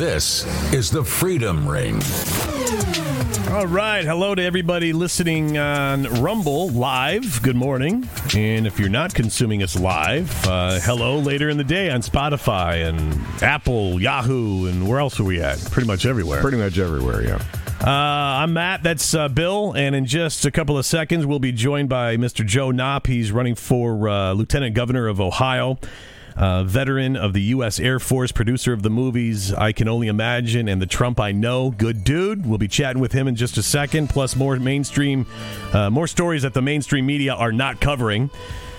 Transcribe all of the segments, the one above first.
This is the Freedom Ring. All right. Hello to everybody listening on Rumble live. Good morning. And if you're not consuming us live, uh, hello later in the day on Spotify and Apple, Yahoo, and where else are we at? Pretty much everywhere. Pretty much everywhere, yeah. Uh, I'm Matt. That's uh, Bill. And in just a couple of seconds, we'll be joined by Mr. Joe Knopp. He's running for uh, Lieutenant Governor of Ohio. Uh, veteran of the U.S. Air Force, producer of the movies I Can Only Imagine and The Trump I Know. Good dude. We'll be chatting with him in just a second, plus more mainstream, uh, more stories that the mainstream media are not covering,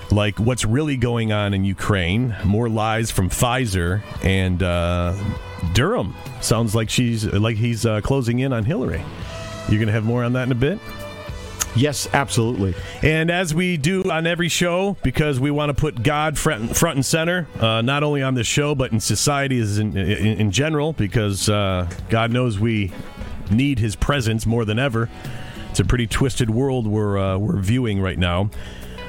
like what's really going on in Ukraine, more lies from Pfizer, and uh, Durham. Sounds like she's like he's uh, closing in on Hillary. You're going to have more on that in a bit? Yes, absolutely. And as we do on every show, because we want to put God front, front and center, uh, not only on this show, but in society as in, in, in general, because uh, God knows we need his presence more than ever. It's a pretty twisted world we're, uh, we're viewing right now.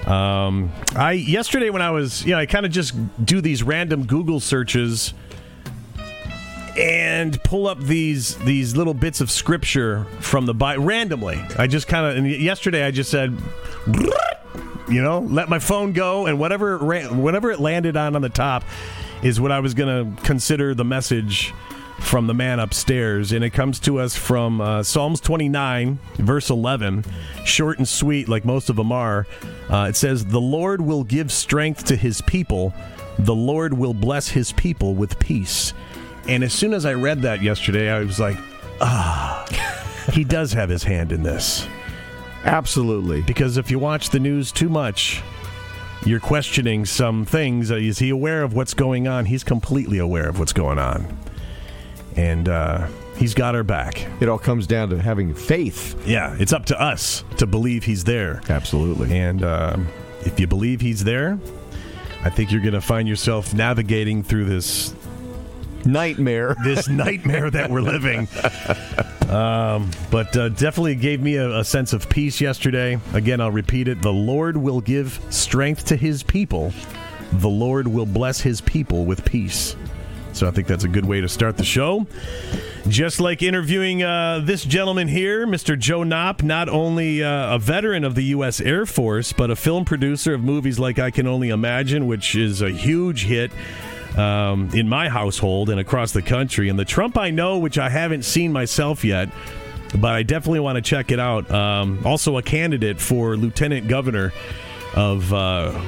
Um, I yesterday when I was, you know, I kind of just do these random Google searches and pull up these these little bits of scripture from the Bible randomly. I just kind of yesterday I just said, you know, let my phone go, and whatever whatever it landed on on the top is what I was going to consider the message from the man upstairs, and it comes to us from uh, Psalms 29, verse 11, short and sweet, like most of them are. Uh, it says, "The Lord will give strength to His people; the Lord will bless His people with peace." And as soon as I read that yesterday, I was like, ah, he does have his hand in this. Absolutely. Because if you watch the news too much, you're questioning some things. Uh, Is he aware of what's going on? He's completely aware of what's going on. And uh, he's got our back. It all comes down to having faith. Yeah, it's up to us to believe he's there. Absolutely. And um, if you believe he's there, I think you're going to find yourself navigating through this Nightmare. this nightmare that we're living. Um, but uh, definitely gave me a, a sense of peace yesterday. Again, I'll repeat it. The Lord will give strength to his people, the Lord will bless his people with peace. So I think that's a good way to start the show. Just like interviewing uh, this gentleman here, Mr. Joe Knopp, not only uh, a veteran of the U.S. Air Force, but a film producer of movies like I Can Only Imagine, which is a huge hit um, in my household and across the country. And the Trump I know, which I haven't seen myself yet, but I definitely want to check it out. Um, also, a candidate for lieutenant governor of. Uh,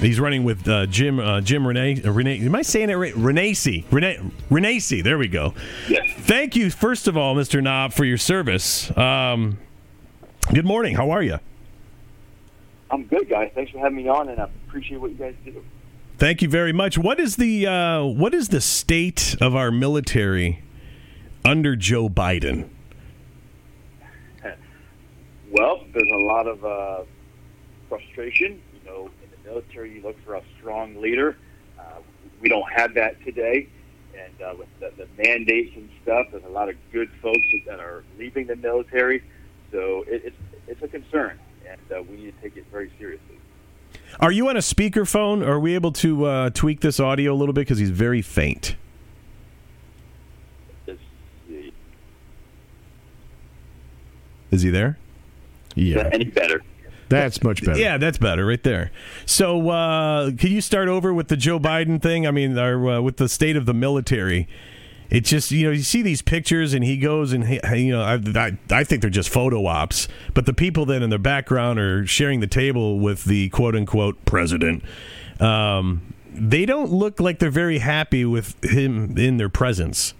He's running with uh, Jim uh, Jim Renee Renee. Am I saying it right? Renacy Renee. There we go. Yes. Thank you, first of all, Mr. Knopp, for your service. Um, good morning. How are you? I'm good, guys. Thanks for having me on, and I appreciate what you guys do. Thank you very much. What is the uh, what is the state of our military under Joe Biden? Well, there's a lot of uh, frustration. You know, in the military, you look for a strong leader. Uh, we don't have that today, and uh, with the, the mandates and stuff, there's a lot of good folks that are leaving the military. So it, it's it's a concern, and uh, we need to take it very seriously. Are you on a speakerphone? Are we able to uh, tweak this audio a little bit because he's very faint? Is he there? Yeah. any better? That's much better. Yeah, that's better right there. So, uh, can you start over with the Joe Biden thing? I mean, or, uh, with the state of the military. It just you know you see these pictures and he goes and he, you know I, I I think they're just photo ops, but the people that in the background are sharing the table with the quote unquote president. Um, they don't look like they're very happy with him in their presence.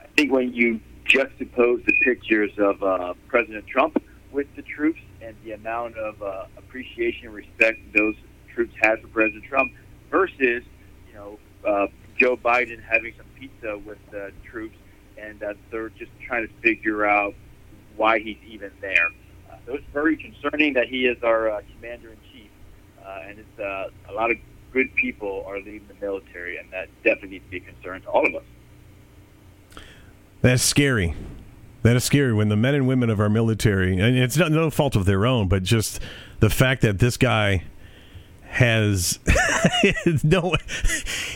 I think when you juxtapose the pictures of uh, President Trump with the troops and the amount of uh, appreciation and respect those troops had for President Trump versus, you know, uh, Joe Biden having some pizza with the troops and uh, they're just trying to figure out why he's even there. Uh, so it's very concerning that he is our uh, commander in chief, uh, and it's uh, a lot of good people are leaving the military, and that definitely needs to be a concern to all of us. That's scary. That is scary when the men and women of our military, and it's not no fault of their own, but just the fact that this guy has no,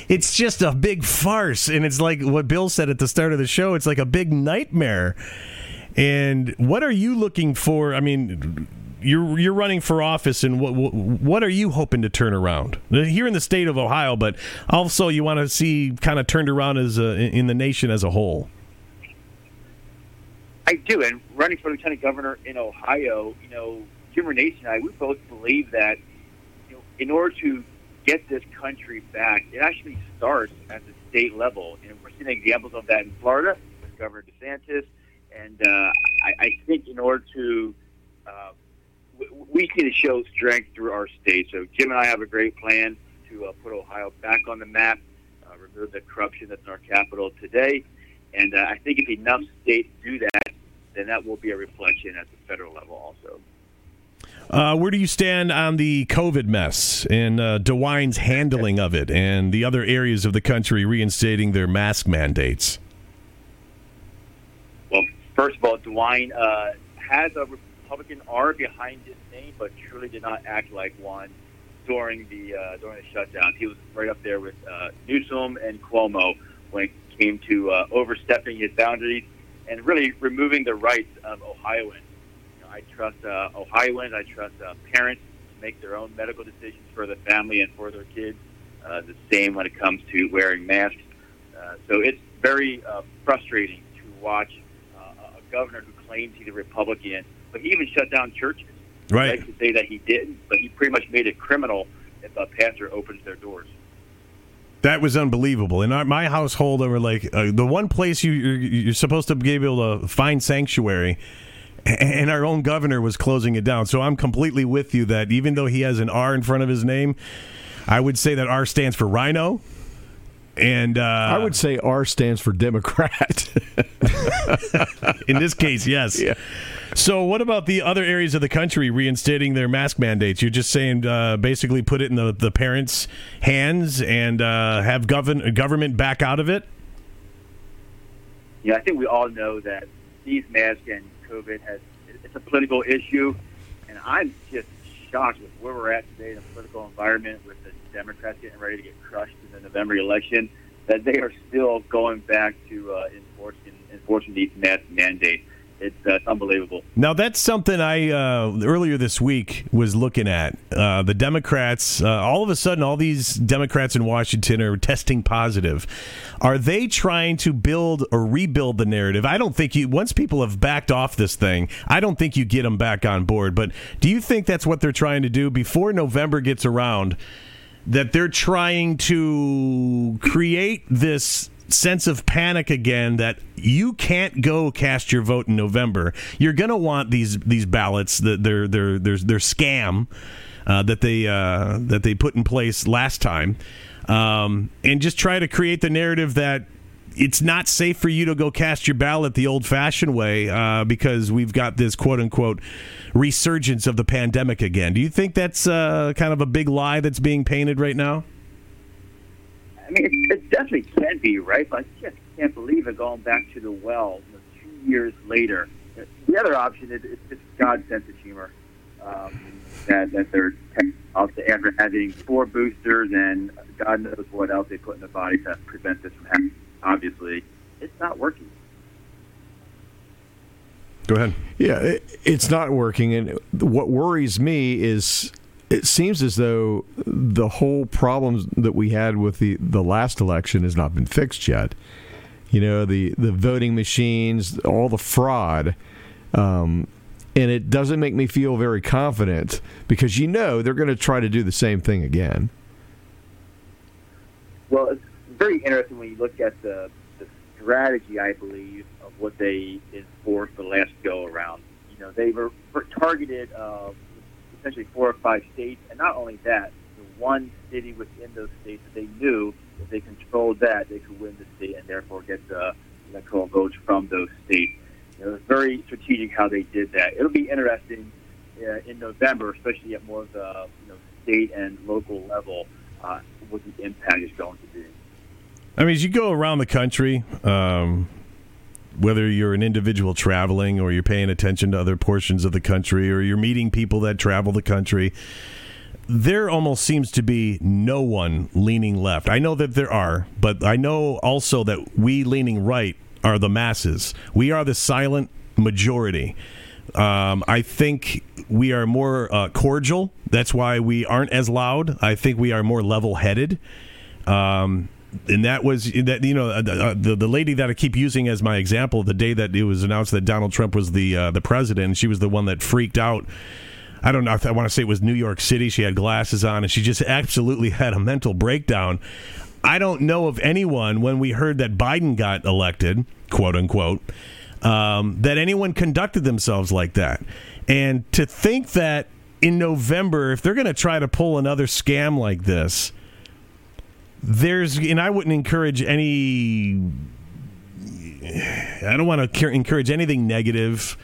it's just a big farce, and it's like what Bill said at the start of the show. It's like a big nightmare. And what are you looking for? I mean, you're you're running for office, and what what are you hoping to turn around here in the state of Ohio? But also, you want to see kind of turned around as a, in the nation as a whole. I do, and running for lieutenant governor in Ohio, you know, Jim Renacci and I, we both believe that in order to get this country back, it actually starts at the state level, and we're seeing examples of that in Florida with Governor DeSantis. And uh, I, I think in order to uh, we need to show strength through our state. So Jim and I have a great plan to uh, put Ohio back on the map, uh, remove the corruption that's in our capital today, and uh, I think if enough states do that, then that will be a reflection at the federal level also. Uh, where do you stand on the COVID mess and uh, DeWine's handling of it and the other areas of the country reinstating their mask mandates? Well, first of all, DeWine uh, has a Republican R behind his name, but truly did not act like one during the uh, during the shutdown. He was right up there with uh, Newsom and Cuomo when it came to uh, overstepping his boundaries and really removing the rights of Ohioans. I trust uh, Ohioans. I trust uh, parents to make their own medical decisions for the family and for their kids. Uh, the same when it comes to wearing masks. Uh, so it's very uh, frustrating to watch uh, a governor who claims he's a Republican, but he even shut down churches. Right. I like to say that he didn't, but he pretty much made it criminal if a pastor opens their doors. That was unbelievable. In our, my household, were like uh, the one place you you're, you're supposed to be able to find sanctuary, and our own governor was closing it down. So I'm completely with you that even though he has an R in front of his name, I would say that R stands for Rhino. And uh, I would say R stands for Democrat. in this case, yes. Yeah. So, what about the other areas of the country reinstating their mask mandates? You're just saying uh, basically put it in the, the parents' hands and uh, have govern- government back out of it? Yeah, I think we all know that these masks and COVID has it's a political issue, and I'm just shocked with where we're at today in the political environment with the Democrats getting ready to get crushed in the November election. That they are still going back to uh, enforcing enforcing these mask mandates it's uh, unbelievable. Now that's something I uh, earlier this week was looking at. Uh, the Democrats, uh, all of a sudden, all these Democrats in Washington are testing positive. Are they trying to build or rebuild the narrative? I don't think you. Once people have backed off this thing, I don't think you get them back on board. But do you think that's what they're trying to do before November gets around? That they're trying to create this sense of panic again that you can't go cast your vote in November. You're going to want these these ballots that they're they're they're, they're scam uh, that they uh, that they put in place last time, um, and just try to create the narrative that it's not safe for you to go cast your ballot the old fashioned way uh, because we've got this quote unquote resurgence of the pandemic again. Do you think that's uh, kind of a big lie that's being painted right now? I mean, it, it definitely can be, right? But I just can't believe it going back to the well you know, two years later. The other option is it's just God's sense of humor. Um, that, that they're out after having four boosters and God knows what else they put in the body to prevent this from happening. Obviously, it's not working. Go ahead. Yeah, it, it's not working. And what worries me is it seems as though the whole problems that we had with the, the last election has not been fixed yet. You know, the, the voting machines, all the fraud. Um, and it doesn't make me feel very confident because you know they're going to try to do the same thing again. Well, it's very interesting when you look at the, the strategy, I believe, of what they enforced the last go around. You know, they were, were targeted. Uh, essentially four or five states, and not only that, the one city within those states that they knew if they controlled that, they could win the state and therefore get the electoral votes from those states. You know, it was very strategic how they did that. It'll be interesting uh, in November, especially at more of the you know, state and local level, uh, what the impact is going to be. I mean, as you go around the country, um, whether you're an individual traveling or you're paying attention to other portions of the country or you're meeting people that travel the country there almost seems to be no one leaning left. I know that there are, but I know also that we leaning right are the masses. We are the silent majority. Um, I think we are more uh, cordial. That's why we aren't as loud. I think we are more level headed. Um, and that was that you know uh, uh, the the lady that I keep using as my example the day that it was announced that Donald Trump was the uh, the president she was the one that freaked out. I don't know I want to say it was New York City she had glasses on and she just absolutely had a mental breakdown. I don't know of anyone when we heard that Biden got elected quote unquote um, that anyone conducted themselves like that. And to think that in November if they're going to try to pull another scam like this there's and I wouldn't encourage any I don't want to encourage anything negative,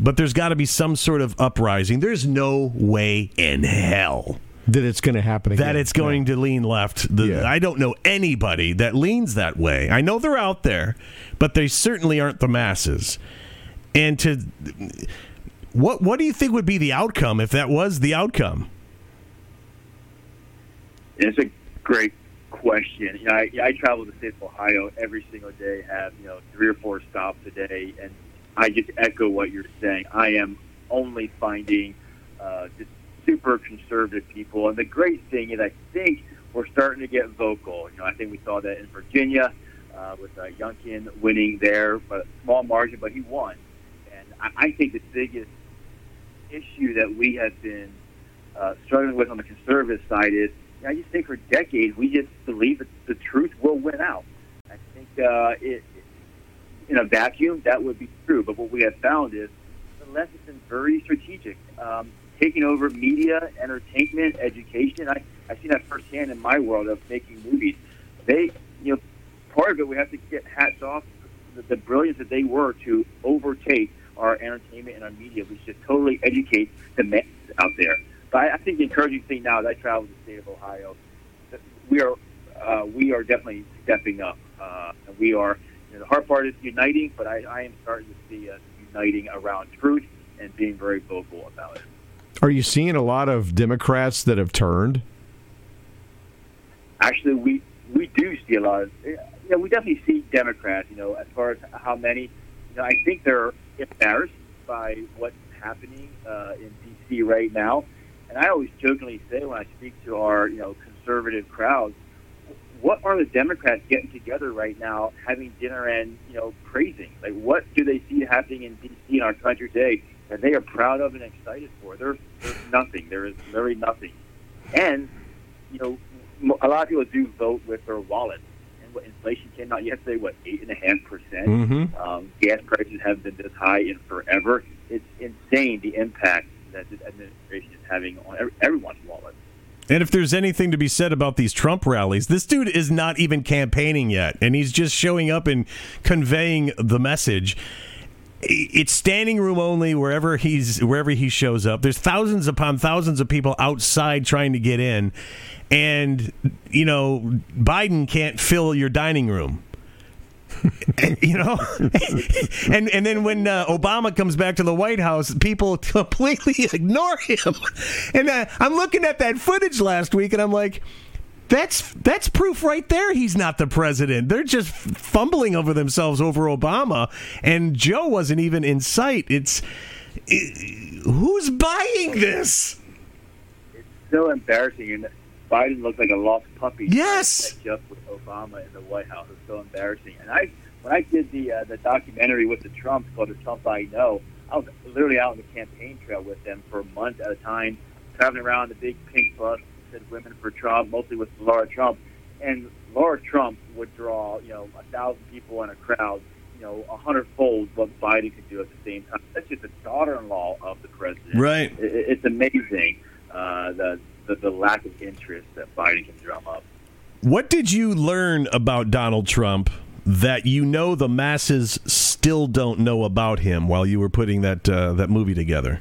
but there's got to be some sort of uprising. There's no way in hell that it's going to happen again. that it's going Yeah. to lean left. The, Yeah. I don't know anybody that leans that way. I know they're out there, but they certainly aren't the masses. And to what what do you think would be the outcome if that was the outcome? It's a great question. You know, I, I travel the state of Ohio every single day, have you know three or four stops a day, and I just echo what you're saying. I am only finding uh, just super conservative people, and the great thing is, I think we're starting to get vocal. You know, I think we saw that in Virginia uh, with uh, Youngkin winning there, but small margin, but he won. And I, I think the biggest issue that we have been uh, struggling with on the conservative side is I just think for decades we just believe that the truth will win out. I think uh, it, in a vacuum that would be true, but what we have found is the left has been very strategic, um, taking over media, entertainment, education. I I've seen that firsthand in my world of making movies. They, you know, part of it we have to get hats off the, the brilliance that they were to overtake our entertainment and our media, which just totally educates the masses out there. But I, I think the encouraging thing now that I travel the state of Ohio, that we are uh, we are definitely stepping up. Uh, and we are. You know, the hard part is uniting, but I, I am starting to see us uniting around truth and being very vocal about it. Are you seeing a lot of Democrats that have turned? actually we we do see a lot of you know we definitely see Democrats you know as far as how many you know I think they're embarrassed by what's happening uh, in DC right now and I always jokingly say when I speak to our you know conservative crowds what are the Democrats getting together right now having dinner and you know praising like what do they see happening in DC in our country today that they are proud of and excited for there's there's nothing there is literally nothing and you know a lot of people do vote with their wallet. And what inflation came out yesterday, what eight and a half percent. Mhm. Um, gas prices have been this high in forever. It's insane the impact that this administration is having on every, everyone's wallet. And if there's anything to be said about these Trump rallies, this dude is not even campaigning yet, and he's just showing up and conveying the message. It's standing room only wherever he's wherever he shows up. There's thousands upon thousands of people outside trying to get in, and you know Biden can't fill your dining room. You know, and and then when uh, Obama comes back to the White House, people completely ignore him. And uh, I'm looking at that footage last week, and I'm like, that's that's proof right there. He's not the president. They're just fumbling over themselves over Obama, and Joe wasn't even in sight. It's it, who's buying this? It's so embarrassing, Biden looked like a lost puppy. Yes. catch up with Obama in the White House. It's so embarrassing. And I, when I did the uh, the documentary with the Trumps called "The Trump I Know," I was literally out on the campaign trail with them for months at a time, traveling around the big pink bus that said "Women for Trump," mostly with Laura Trump, and Laura Trump would draw, you know, a thousand people in a crowd, you know, a hundredfold what Biden could do at the same time. That's just the daughter-in-law of the president. Right. It- it's amazing uh, the, the the lack of interest that Biden can drum up. What did you learn about Donald Trump that you know the masses still don't know about him while you were putting that uh, that movie together?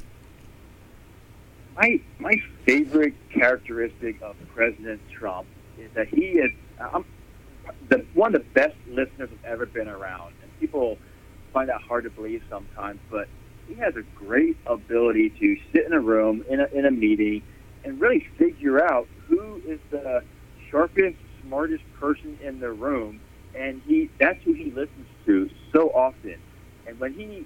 My my favorite characteristic of President Trump is that he is um, the one of the best listeners I've ever been around, and people find that hard to believe sometimes. But he has a great ability to sit in a room in a in a meeting and really figure out who is the sharpest, smartest person in the room, and he that's who he listens to so often. And when he,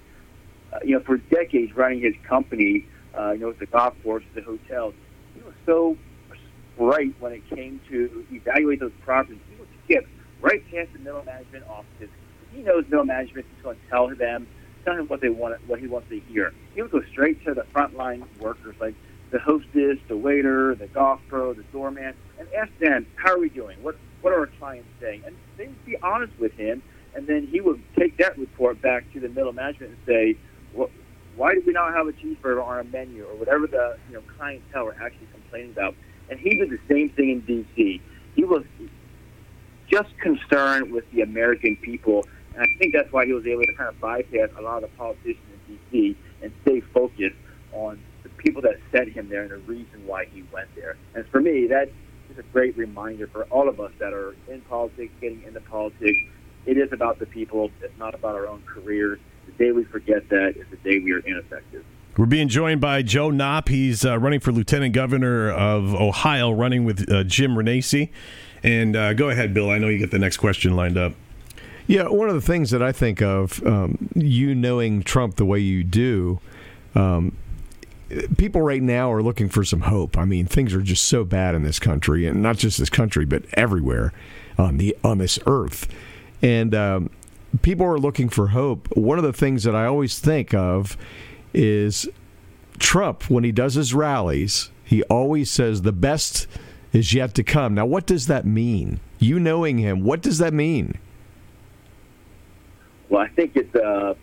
uh, you know, for decades running his company, uh, you know, with the golf course, the hotels, he was so bright when it came to evaluate those properties. He would skip right past the middle management offices. He knows middle management is going to tell them, tell him what they want, what he wants to hear. He would go straight to the frontline workers, like the hostess, the waiter, the golf pro, the doorman, and ask them, "How are we doing? What what are our clients saying?" And they'd be honest with him, and then he would take that report back to the middle management and say, "Well, why do we not have a cheeseburger on our menu, or whatever the you know clientele are actually complaining about?" And he did the same thing in D.C. He was just concerned with the American people, and I think that's why he was able to kind of bypass a lot of the politicians in D.C. and stay focused on people that sent him there and the reason why he went there. And for me, that is a great reminder for all of us that are in politics, getting into politics. It is about the people. It's not about our own careers. The day we forget that is the day we are ineffective. We're being joined by Joe Knopp. He's uh, running for lieutenant governor of Ohio, running with uh, Jim Renacci. And uh, go ahead, Bill. I know you get the next question lined up. Yeah, one of the things that I think of, um, you knowing Trump the way you do, um, people right now are looking for some hope. I mean, things are just so bad in this country, and not just this country, but everywhere on the on this earth. And um, people are looking for hope. One of the things that I always think of is Trump when he does his rallies. He always says the best is yet to come. Now, what does that mean? You knowing him, what does that mean? Well, I think it's, uh,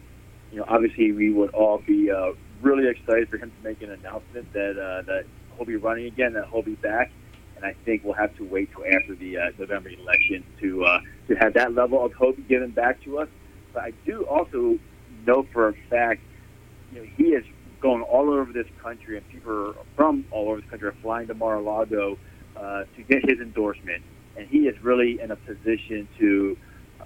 you know, obviously we would all be uh, really excited for him to make an announcement that uh, that he'll be running again, that he'll be back. And I think we'll have to wait till after the uh, November election to uh, to have that level of hope given back to us. But I do also know for a fact, you know, he is going all over this country, and people from all over the country are flying to Mar-a-Lago uh, to get his endorsement. And he is really in a position to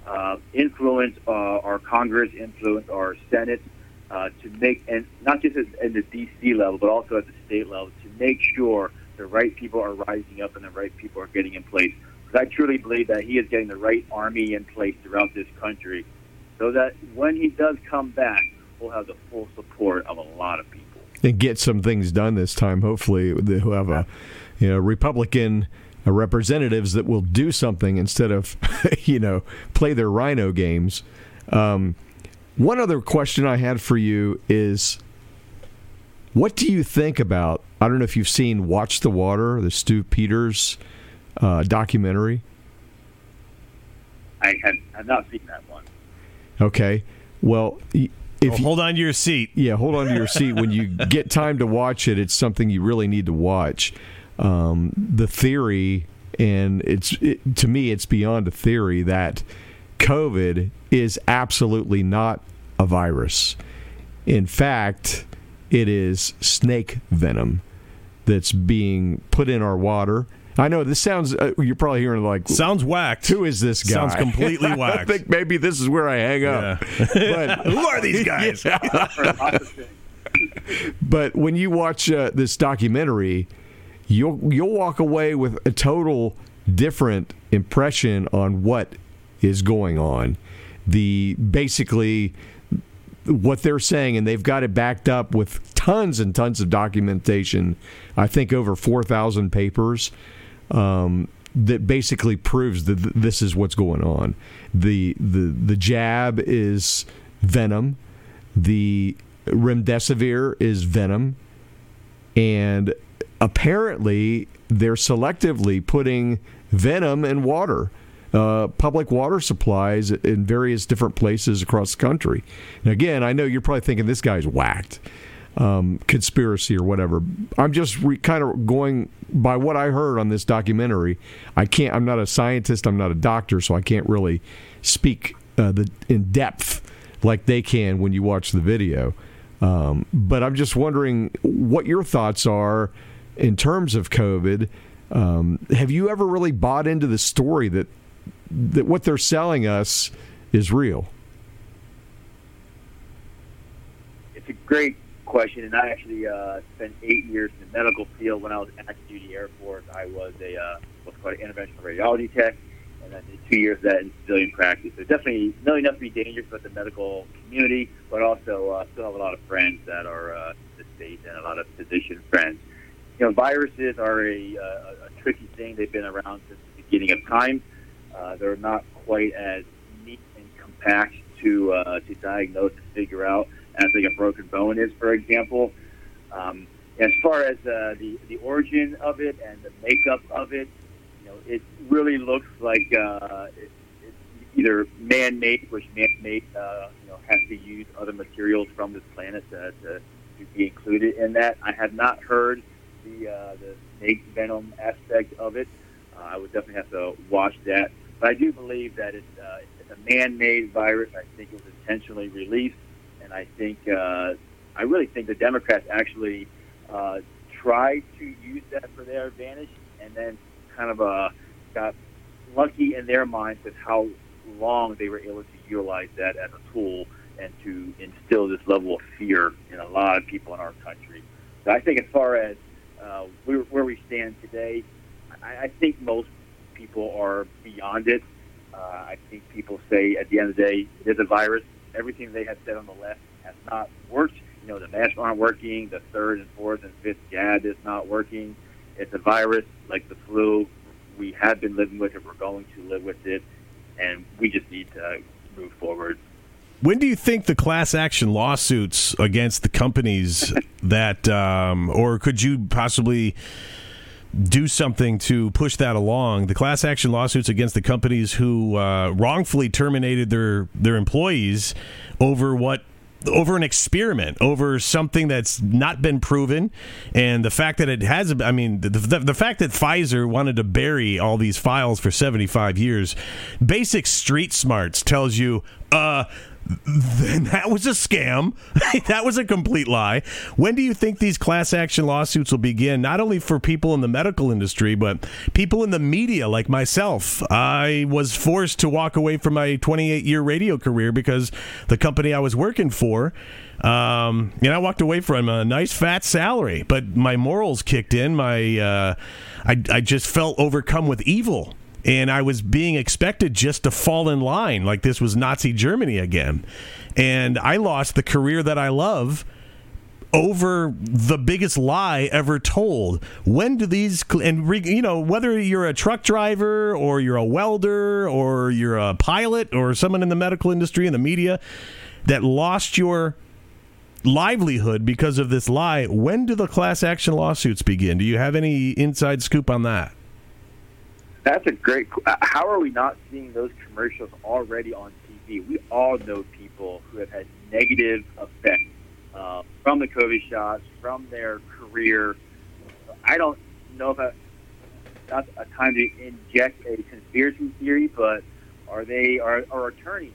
uh, influence uh, our Congress, influence our Senate, uh, to make, and not just at the D.C. level, but also at the state level, to make sure the right people are rising up and the right people are getting in place. Because I truly believe that he is getting the right army in place throughout this country, so that when he does come back, we'll have the full support of a lot of people. And get some things done this time. Hopefully, who have a you know Republican uh, representatives that will do something instead of you know play their rhino games. Um, one other question I had for you is what do you think about? I don't know if you've seen Watch the Water, the Stu Peters uh, documentary. I have, have not seen that one. Okay. Well, if well, hold on to your seat. Yeah, hold on to your seat. when you get time to watch it, it's something you really need to watch. Um, the theory, and it's it, to me, it's beyond a theory that COVID is absolutely not a virus. In fact, it is snake venom that's being put in our water. I know this sounds. Uh, you're probably hearing like sounds whacked. Who is this guy? Sounds completely whacked. I think maybe this is where I hang up. Yeah. But who are these guys? but when you watch uh, this documentary, you'll you'll walk away with a total different impression on what is going on. The basically what they're saying, and they've got it backed up with tons and tons of documentation. I think over four thousand papers um, that basically proves that th- this is what's going on. the the The jab is venom. The remdesivir is venom, and apparently they're selectively putting venom in water. Uh, public water supplies in various different places across the country. And again, I know you're probably thinking this guy's whacked, um, conspiracy or whatever. I'm just re- kind of going by what I heard on this documentary. I can't. I'm not a scientist. I'm not a doctor, so I can't really speak uh, the in depth like they can when you watch the video. Um, but I'm just wondering what your thoughts are in terms of COVID. Um, have you ever really bought into the story that that what they're selling us is real? It's a great question, and I actually uh, spent eight years in the medical field. When I was active duty Air Force, I was a uh, what's called an interventional radiology tech, and I did two years of that in civilian practice. So definitely not enough to be dangerous for the medical community, but also uh, still have a lot of friends that are uh, in the state and a lot of physician friends. You know, viruses are a, uh, a tricky thing. They've been around since the beginning of time. Uh, they're not quite as neat and compact to uh, to diagnose and figure out as like a broken bone is, for example. Um, as far as uh, the the origin of it and the makeup of it, you know, it really looks like uh, it, it's either man-made, which man-made, uh, you know, has to use other materials from this planet to, to, to be included in that. I have not heard the uh, the snake venom aspect of it. Uh, I would definitely have to watch that. But I do believe that it's, uh, it's a man-made virus. I think it was intentionally released, and I think uh, I really think the Democrats actually uh, tried to use that for their advantage, and then kind of uh, got lucky in their minds with how long they were able to utilize that as a tool and to instill this level of fear in a lot of people in our country. So I think as far as uh, where, where we stand today, I, I think most people are beyond it. Uh, I think people say at the end of the day, it is a virus. Everything they have said on the left has not worked. You know, the masks aren't working. The third and fourth and fifth jab is not working. It's a virus like the flu. We have been living with it. We're going to live with it, and we just need to move forward. When do you think the class action lawsuits against the companies that, um, or could you possibly do something to push that along? The class action lawsuits against the companies who uh, wrongfully terminated their their employees over what over an experiment, over something that's not been proven, and the fact that it has, I mean, the, the, the, fact that Pfizer wanted to bury all these files for 75 years, basic street smarts tells you, uh, then that was a scam. that was a complete lie. When do you think these class action lawsuits will begin? Not only for people in the medical industry, but people in the media like myself. I was forced to walk away from my 28 year radio career because the company I was working for. Um, and I walked away from a nice fat salary, but my morals kicked in. My, uh, I, I just felt overcome with evil and I was being expected just to fall in line like this was Nazi Germany again. And I lost the career that I love over the biggest lie ever told. When do these and you know whether you're a truck driver or you're a welder or you're a pilot or someone in the medical industry and the media that lost your livelihood because of this lie, when do the class action lawsuits begin? Do you have any inside scoop on that? That's a great. Uh, how are we not seeing those commercials already on TV? We all know people who have had negative effects uh, from the COVID shots, from their career. I don't know if that's a time to inject a conspiracy theory, but are they are, are attorneys,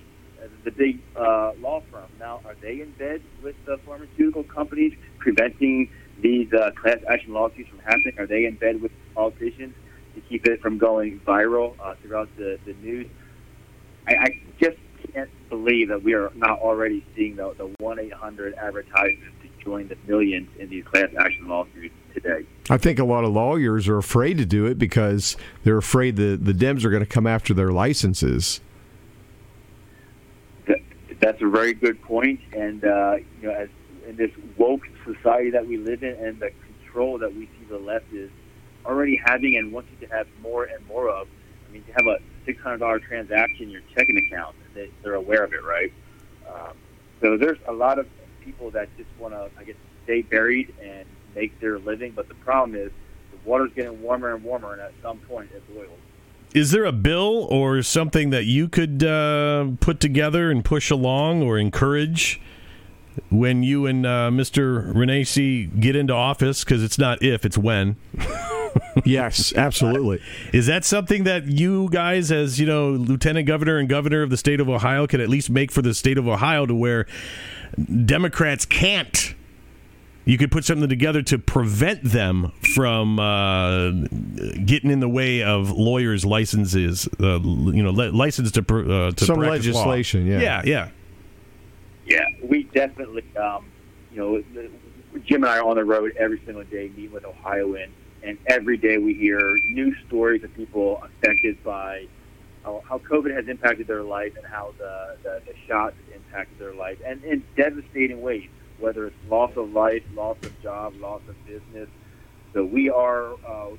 the big uh, law firm now? Are they in bed with the pharmaceutical companies preventing these uh, class action lawsuits from happening? Are they in bed with politicians? To keep it from going viral uh, throughout the, the news. I, I just can't believe that we are not already seeing the, the 1 800 advertisements to join the millions in these class action lawsuits today. I think a lot of lawyers are afraid to do it because they're afraid the, the Dems are going to come after their licenses. That's a very good point. And, uh, you know, as in this woke society that we live in and the control that we see the left is already having and wanting to have more and more of. I mean, to have a six hundred dollar transaction in your checking account, they, they're aware of it, right? Um, so there's a lot of people that just want to, I guess, stay buried and make their living. But the problem is the water's getting warmer and warmer, and at some point it boils. Is there a bill or something that you could uh, put together and push along or encourage? when you and uh, Mr. Renacci get into office, because it's not if, it's when. yes, absolutely. Is that something that you guys, as you know, lieutenant governor and governor of the state of Ohio, can at least make for the state of Ohio to where Democrats can't? You could put something together to prevent them from uh, getting in the way of lawyers' licenses. Uh, you know, license to uh, to some legislation. Law. Yeah, yeah, yeah. Yeah, we definitely. Um, you know, Jim and I are on the road every single day, meeting with Ohioans, and every day we hear new stories of people affected by how, how COVID has impacted their life and how the, the, the shots impacted their life, and in devastating ways, whether it's loss of life, loss of job, loss of business. So we are uh,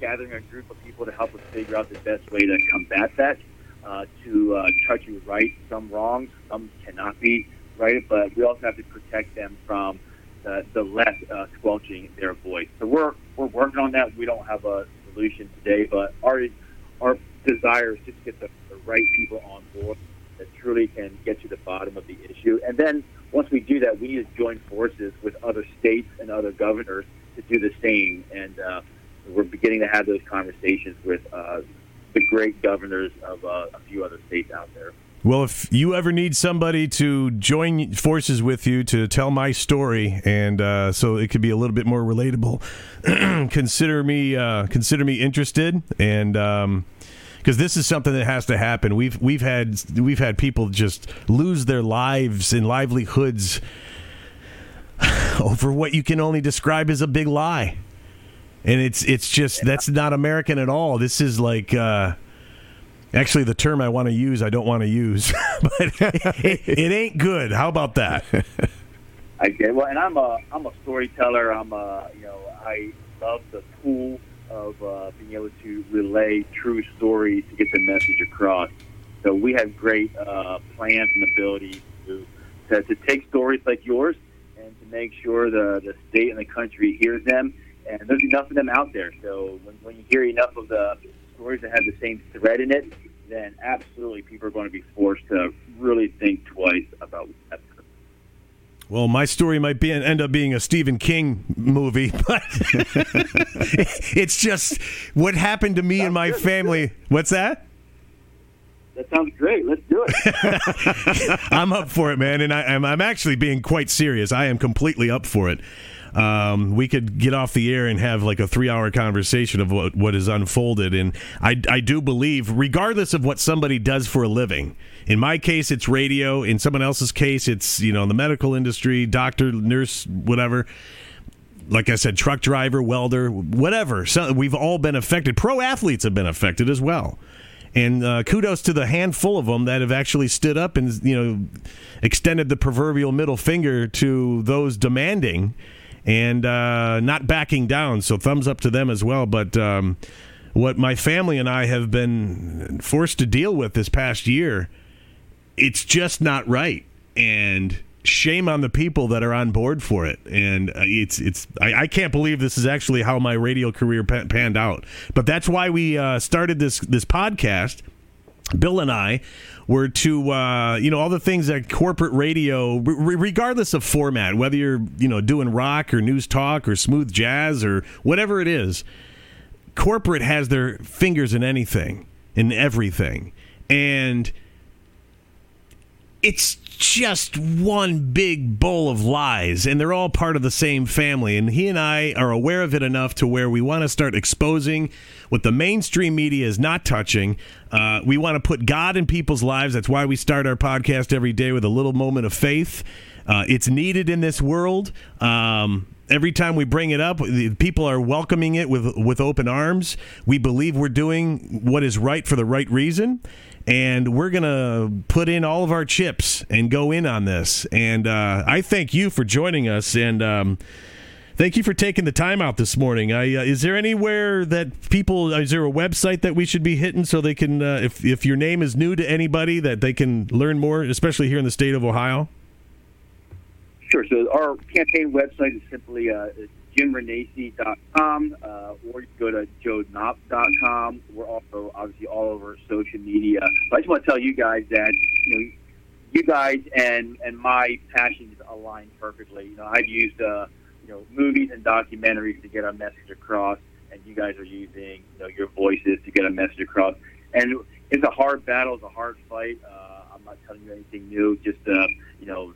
gathering a group of people to help us figure out the best way to combat that, uh, to uh, try to right some wrongs. Some cannot be righted, but we also have to protect them from the, the less uh, squelching their voice. So we're we're working on that. We don't have a solution today, but our our desire is just to get the, the right people on board that truly can get to the bottom of the issue. And then once we do that, we need to join forces with other states and other governors to do the same. And uh, we're beginning to have those conversations with uh, the great governors of uh, a few other states out there. Well, if you ever need somebody to join forces with you to tell my story, and uh, so it could be a little bit more relatable, consider me uh, consider me interested. And um, because this is something that has to happen. We've we've had we've had people just lose their lives and livelihoods over what you can only describe as a big lie, and it's it's just that's not American at all. This is like. Uh, Actually, the term I want to use, I don't want to use, but it, it, ain't good. How about that? Get well, and I'm a I'm a storyteller. I'm a you know I love the tool of uh, being able to relay true stories to get the message across. So we have great uh, plans and ability to, to to take stories like yours and to make sure the the state and the country hears them. And there's enough of them out there. So when, when you hear enough of the stories that have the same thread in it, then absolutely people are going to be forced to really think twice about that. Well, my story might be end up being a Stephen King movie, but it's just what happened to me and my good. family. What's that? That sounds great. Let's do it. I'm up for it, man, and I, I'm, I'm actually being quite serious. I am completely up for it um, we could get off the air and have like a three hour conversation of what, what is unfolded. And I, I do believe, regardless of what somebody does for a living, in my case, it's radio. In someone else's case, it's, you know, in the medical industry, doctor, nurse, whatever like I said, truck driver, welder, whatever. So we've all been affected. Pro athletes have been affected as well. And uh, kudos to the handful of them that have actually stood up and you know extended the proverbial middle finger to those demanding and uh, not backing down. So thumbs up to them as well. But um, what my family and I have been forced to deal with this past year, it's just not right. And shame on the people that are on board for it. And uh, it's it's I, I, can't believe this is actually how my radio career panned out. But that's why we uh, started this this podcast. Bill and I were to uh, you know all the things that corporate radio, re- regardless of format, whether you're you know doing rock or news talk or smooth jazz or whatever it is, corporate has their fingers in anything, in everything, and it's just one big bowl of lies, and they're all part of the same family. And he and I are aware of it enough to where we want to start exposing what the mainstream media is not touching. Uh, we want to put God in people's lives. That's why we start our podcast every day with a little moment of faith. Uh, it's needed in this world. Um, every time we bring it up, people are welcoming it with with open arms. We believe we're doing what is right for the right reason, and we're gonna put in all of our chips and go in on this. And uh, I thank you for joining us and. Um, thank you for taking the time out this morning. I, uh, is there anywhere that people? Is there a website that we should be hitting so they can, uh, if if your name is new to anybody, that they can learn more, especially here in the state of Ohio? Sure. So our campaign website is simply uh, jimrenacci.com, uh, or you go to joeknopp.com. We're also obviously all over social media. But I just want to tell you guys that you know you guys and and my passions align perfectly. You know, I've used uh, you know movies and documentaries to get our message across, and you guys are using you know your voices to get a message across. And it's a hard battle, it's a hard fight. Uh, I'm not telling you anything new. Just uh, you know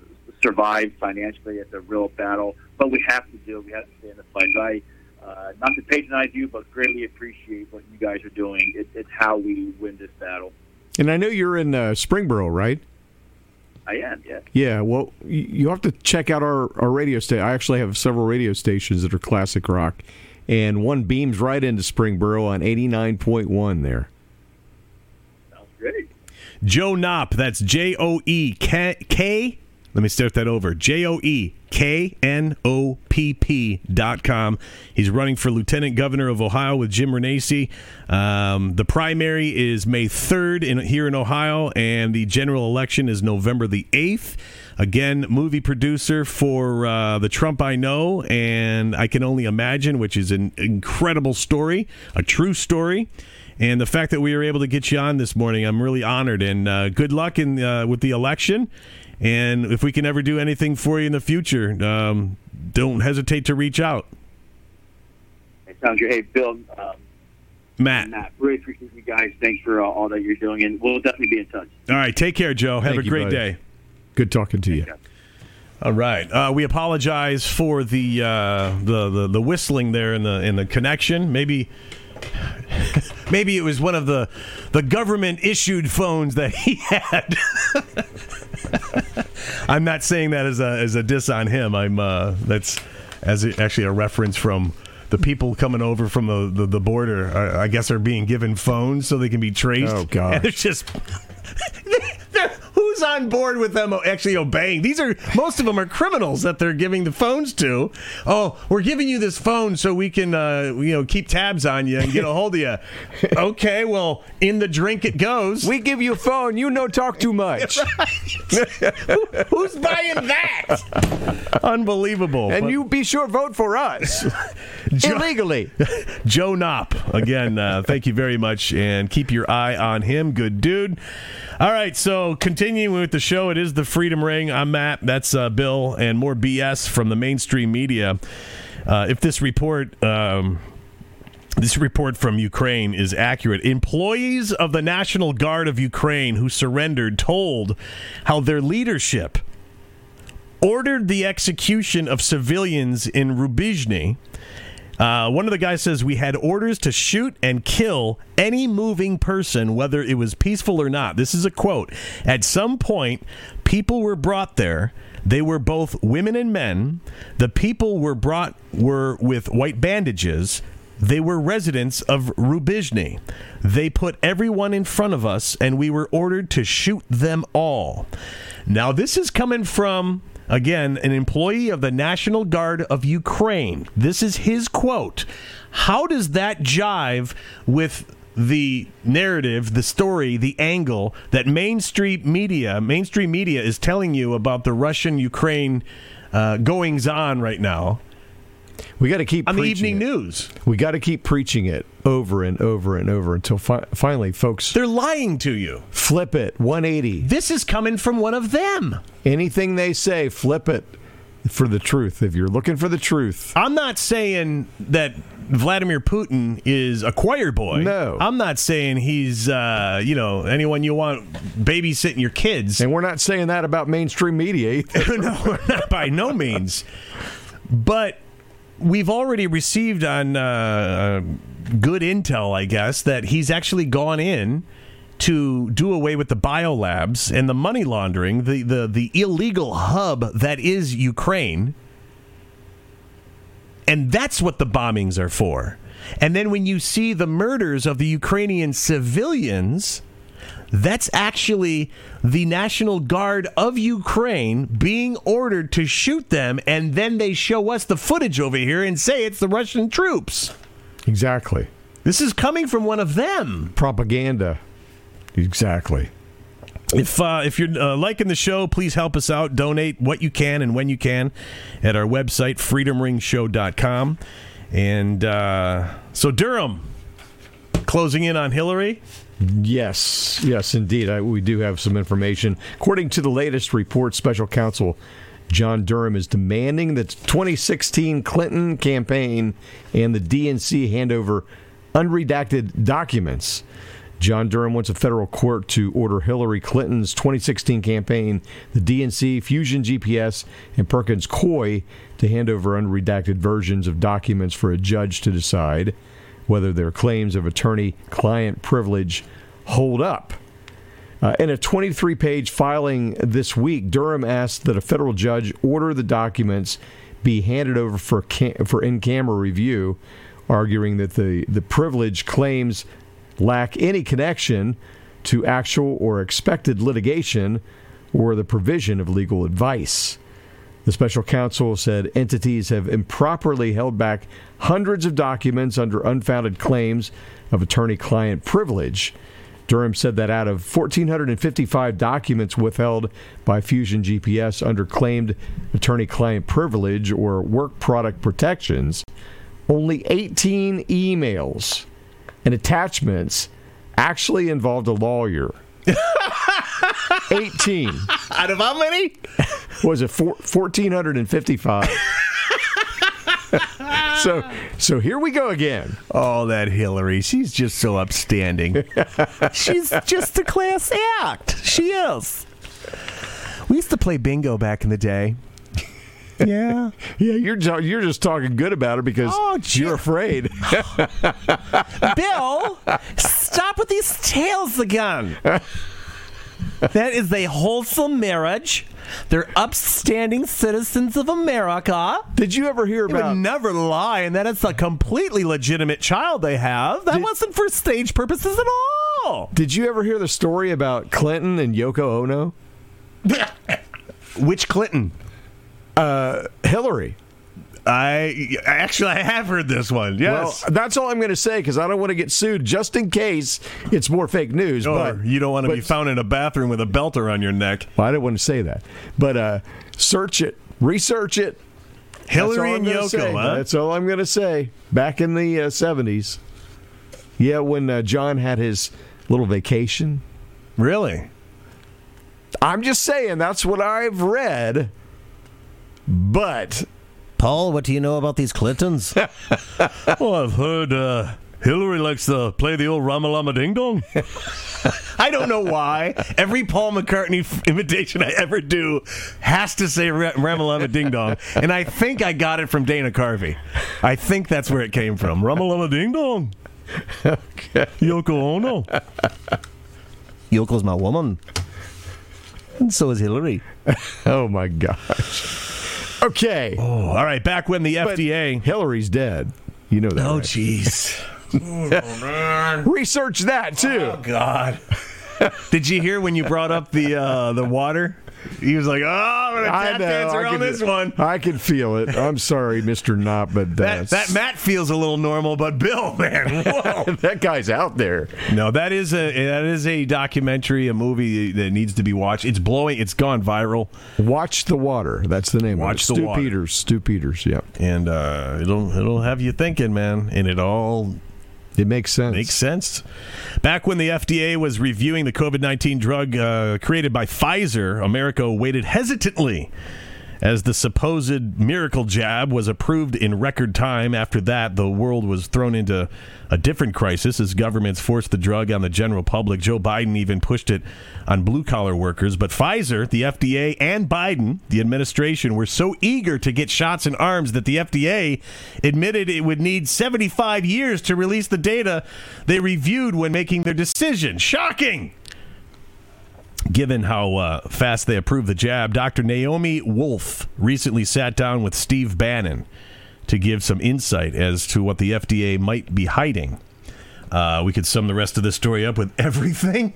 survive financially. It's a real battle, but we have to do it. We have to stay in the fight. I, uh, not to patronize you, but greatly appreciate what you guys are doing. It, it's how we win this battle. And I know you're in uh, Springboro, right? I am. Yeah. Yeah, well, you have to check out our, our radio station. I actually have several radio stations that are classic rock, and one beams right into Springboro on 89.1 there. Sounds great. Joe Knopp, that's J O E K. Let me start that over. J O E K N O P P dot com. He's running for Lieutenant Governor of Ohio with Jim Renacci. Um, the primary is May 3rd in, here in Ohio, and the general election is November the 8th. Again, movie producer for uh, The Trump I Know, and I Can Only Imagine, which is an incredible story, a true story. And the fact that we were able to get you on this morning, I'm really honored. And uh, good luck in uh, with the election. And if we can ever do anything for you in the future, um, don't hesitate to reach out. It sounds great. Hey, Bill, um, Matt. Matt, really appreciate you guys. Thanks for all, all that you're doing, and we'll definitely be in touch. All right, take care, Joe. Have Thank a you, great buddy. day. Good talking to you. All right. Uh, we apologize for the, uh, the the the whistling there in the in the connection. Maybe maybe it was one of the the government issued phones that he had. I'm not saying that as a as a diss on him. I'm uh, that's as a, actually a reference from the people coming over from the the, the border. I, I guess are being given phones so they can be traced. Oh. And it's just. Who's on board with them actually obeying? These are most of them are criminals that they're giving the phones to. Oh, we're giving you this phone so we can, uh, you know, keep tabs on you and get a hold of you. Okay, well, in the drink it goes. We give you a phone. You know, talk too much. Who's buying that? Unbelievable. And But you be sure vote for us illegally. Joe Knopp again. Uh, thank you very much, and keep your eye on him. Good dude. All right, so continuing with the show, it is the Freedom Ring. I'm Matt. That's uh, Bill, and more BS from the mainstream media. Uh, if this report. Um, this report from Ukraine is accurate. Employees of the National Guard of Ukraine who surrendered told how their leadership ordered the execution of civilians in Rubizhny. Uh, one of the guys says we had orders to shoot and kill any moving person, whether it was peaceful or not. This is a quote. At some point, people were brought there. They were both women and men. The people were brought were with white bandages. They were residents of Rubizhny. They put everyone in front of us, and we were ordered to shoot them all. Now, this is coming from, again, an employee of the National Guard of Ukraine. This is his quote. How does that jive with the narrative, the story, the angle that mainstream media, mainstream media is telling you about the Russian Ukraine uh, goings on right now We got to keep on the evening it. news? We got to keep preaching it over and over and over until fi- finally, folks, They're lying to you. flip it 180. This is coming from one of them. Anything they say, flip it for the truth. If you're looking for the truth, I'm not saying that Vladimir Putin is a choir boy. No. I'm not saying he's, uh, you know, anyone you want babysitting your kids. and we're not saying that about mainstream media no, not by no means. But we've already received on uh, uh, good intel, I guess, that he's actually gone in to do away with the biolabs and the money laundering, the, the, the illegal hub that is Ukraine. And that's what the bombings are for. And then when you see the murders of the Ukrainian civilians, that's actually the National Guard of Ukraine being ordered to shoot them, and then they show us the footage over here and say it's the Russian troops. exactly. This is coming from one of them. Propaganda. Exactly. If uh, if you're uh, liking the show, please help us out. Donate what you can and when you can at our website, freedomringshow.com. And uh, so, Durham, closing in on Hillary. Yes, yes, indeed. I, we do have some information. According to the latest report, special counsel John Durham is demanding that 2016 Clinton campaign and the DNC hand over unredacted documents. John Durham wants a federal court to order Hillary Clinton's 2016 campaign, the DNC, Fusion GPS, and Perkins Coie to hand over unredacted versions of documents for a judge to decide whether their claims of attorney client privilege hold up. Uh, in a 23 page filing this week, Durham asked that a federal judge order the documents be handed over for, cam- for in camera review, arguing that the, the privilege claims lack any connection to actual or expected litigation or the provision of legal advice. The special counsel said entities have improperly held back hundreds of documents under unfounded claims of attorney client privilege. Durham said that out of 1,455 documents withheld by Fusion GPS under claimed attorney client privilege or work product protections, only 18 emails and attachments actually involved a lawyer. 18. Out of how many? Was it four, 1,455? so, so here we go again. Oh, that Hillary. She's just so upstanding. She's just a class act. She is. We used to play bingo back in the day. Yeah. Yeah, you're ta- you're just talking good about her because Oh, you're afraid. Bill, stop with these tales again. That is a wholesome marriage. They're upstanding citizens of America. Did you ever hear They would about? never lie, and that it's a completely legitimate child they have. That Did- wasn't for stage purposes at all. Did you ever hear the story about Clinton and Yoko Ono? Which Clinton? Uh, Hillary. I actually I have heard this one. Yes. Well, that's all I'm going to say because I don't want to get sued just in case it's more fake news. or but you don't want to be found in a bathroom with a belt around your neck. Well, I didn't want to say that, but uh, search it, research it. Hillary and Yoko, say. huh? That's all I'm going to say. Back in the uh, 70s, yeah, when uh, John had his little vacation. Really? I'm just saying that's what I've read. But Paul, what do you know about these Clintons? well, I've heard uh, Hillary likes to play the old Ramalama Ding Dong. I don't know why. Every Paul McCartney f- imitation I ever do has to say Ra- Ramalama Ding Dong. And I think I got it from Dana Carvey. I think that's where it came from. Ramalama Ding Dong. Yoko Ono. Yoko's my woman. And so is Hillary. oh my gosh. Okay, Oh, all right. Back when the But FDA. Hillary's dead. You know that. Oh, right? jeez. Research that too. Oh God! Did you hear when you brought up the uh, the water? He was like, "Oh, I'm gonna tap dance I around can- this one." I can feel it. I'm sorry, Mister Knopp, but That that's, that Matt feels a little normal, but Bill, man, whoa! that guy's out there. no, that is a that is a documentary, a movie that needs to be watched. It's blowing. It's gone viral, Watch the water. That's the name. Watch of the it. Stew Water. Peters. Stew Peters. Yep. and uh, it'll it'll have you thinking, man. And it all It makes sense. Makes sense. Back when the FDA was reviewing the COVID 19 drug uh, created by Pfizer, America waited hesitantly as the supposed miracle jab was approved in record time. After that, the world was thrown into a different crisis as governments forced the drug on the general public. Joe Biden even pushed it on blue collar workers. But Pfizer, the FDA, and Biden, the administration, were so eager to get shots in arms that the FDA admitted it would need 75 years to release the data they reviewed when making their decision. Shocking! Given how uh, fast they approved the jab, Dr. Naomi Wolf recently sat down with Steve Bannon to give some insight as to what the FDA might be hiding. Uh, we could sum the rest of this story up with everything.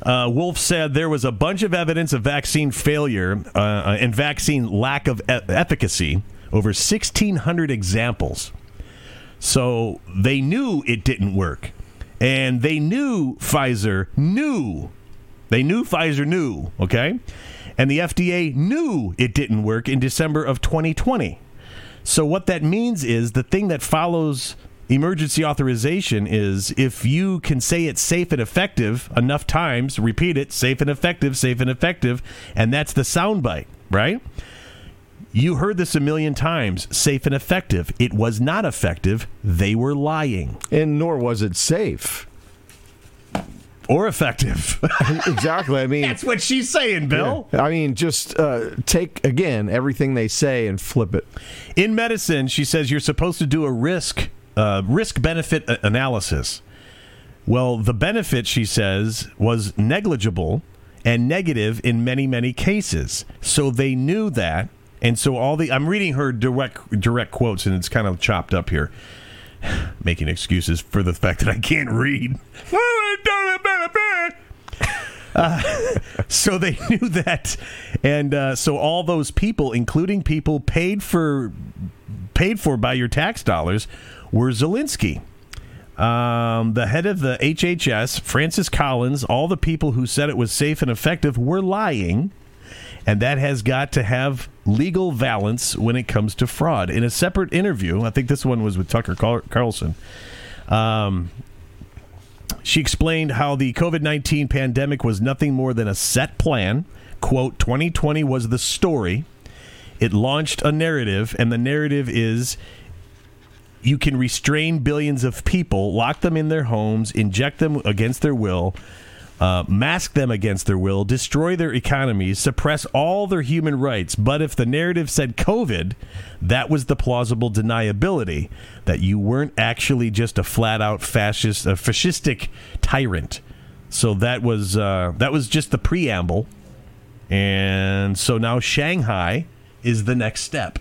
uh, Wolf said there was a bunch of evidence of vaccine failure uh, and vaccine lack of e- efficacy, over 1,600 examples. So they knew it didn't work. And they knew Pfizer knew. They knew Pfizer knew, okay? And the FDA knew it didn't work in December of 2020. So what that means is the thing that follows emergency authorization is if you can say it's safe and effective enough times, repeat it, safe and effective, safe and effective, and that's the soundbite, right? You heard this a million times, safe and effective. It was not effective. They were lying. and nor was it safe. Or effective. exactly. I mean, That's what she's saying, Bill. I mean, just uh, take again everything they say and flip it. In medicine, she says you're supposed to do a risk uh, risk benefit analysis. Well, the benefit, she says, was negligible and negative in many, many cases. So they knew that. And so all the I'm reading her direct direct quotes and it's kind of chopped up here. Making excuses for the fact that I can't read. Uh, so they knew that, and uh, so all those people, including people paid for paid for by your tax dollars, were Zelensky. Um, the head of the HHS, Francis Collins, all the people who said it was safe and effective were lying, and that has got to have legal valence when it comes to fraud. In a separate interview, I think this one was with Tucker Carlson. Um, she explained how the COVID 19 pandemic was nothing more than a set plan. Quote, 2020 was the story. It launched a narrative, and the narrative is you can restrain billions of people, lock them in their homes, inject them against their will, uh, mask them against their will, destroy their economies, suppress all their human rights. But if the narrative said COVID, that was the plausible deniability that you weren't actually just a flat out fascist, a fascistic tyrant. So that was uh, that was just the preamble, and so now Shanghai is the next step.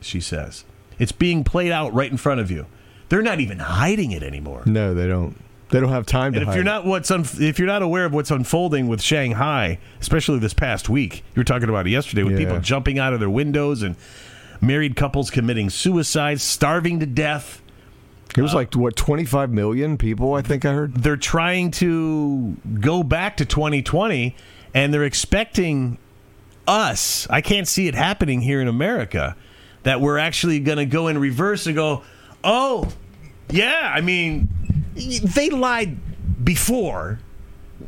She says it's being played out right in front of you. They're not even hiding it anymore. No, they don't. They don't have time to. And if you're not what's un- if you're not aware of what's unfolding with Shanghai, especially this past week, you were talking about it yesterday with Yeah. people jumping out of their windows and married couples committing suicide, starving to death. it was like what 25 million people. I think I heard. They're trying to go back to 2020, and they're expecting us. I can't see it happening here in America. That we're actually going to go in reverse and go, oh, yeah. I mean, they lied before,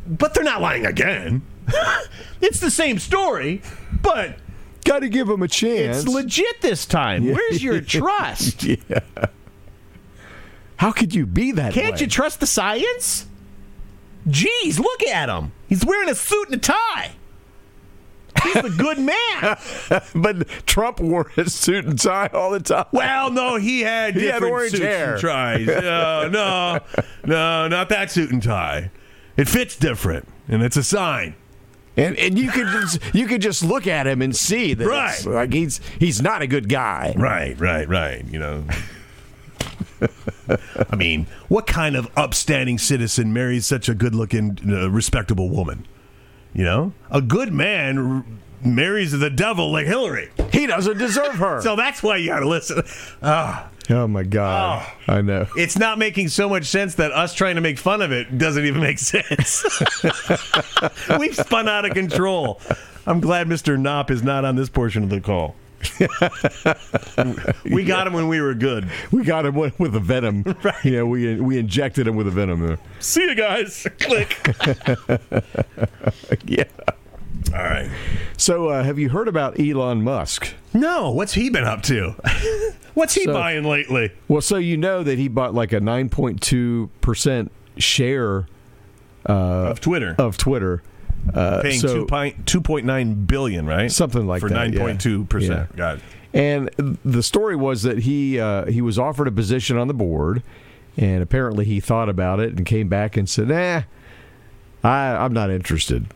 but they're not lying again. it's the same story, but Got to give them a chance. it's legit this time. Where's your trust? yeah. How could you be that? Can't way? you trust the science? Jeez, look at him. He's wearing a suit and a tie. He's a good man. but Trump wore his suit and tie all the time. Well, no, he had He had different orange suits hair. and ties. No, no, no, not that suit and tie. It fits different, and it's a sign. And and you could just, you could just look at him and see that Right. like he's he's not a good guy. Right, right, right. You know. I mean, what kind of upstanding citizen marries such a good-looking, uh, respectable woman? You know, a good man r- marries the devil like Hillary. He doesn't deserve her. So that's why you got to listen. Ah, oh my god. I know. it's not making so much sense that us trying to make fun of it doesn't even make sense. We've spun out of control. I'm glad Mr. Knopp is not on this portion of the call. we got him when we were good. We got him with, with the venom. You know, we we injected him with the venom. There. See you guys. Click. Yeah. All right. So, uh, have you heard about Elon Musk? No, what's he been up to? what's he So- buying lately? Well, so you know that he bought like a 9.2 percent share of Twitter. of Twitter. Uh, Paying so- two point two point nine billion, right? Something like For that, nine yeah. point two percent. Yeah. Got it. And the story was that he uh, he was offered a position on the board, and apparently he thought about it and came back and said, "Nah, I, I'm not interested."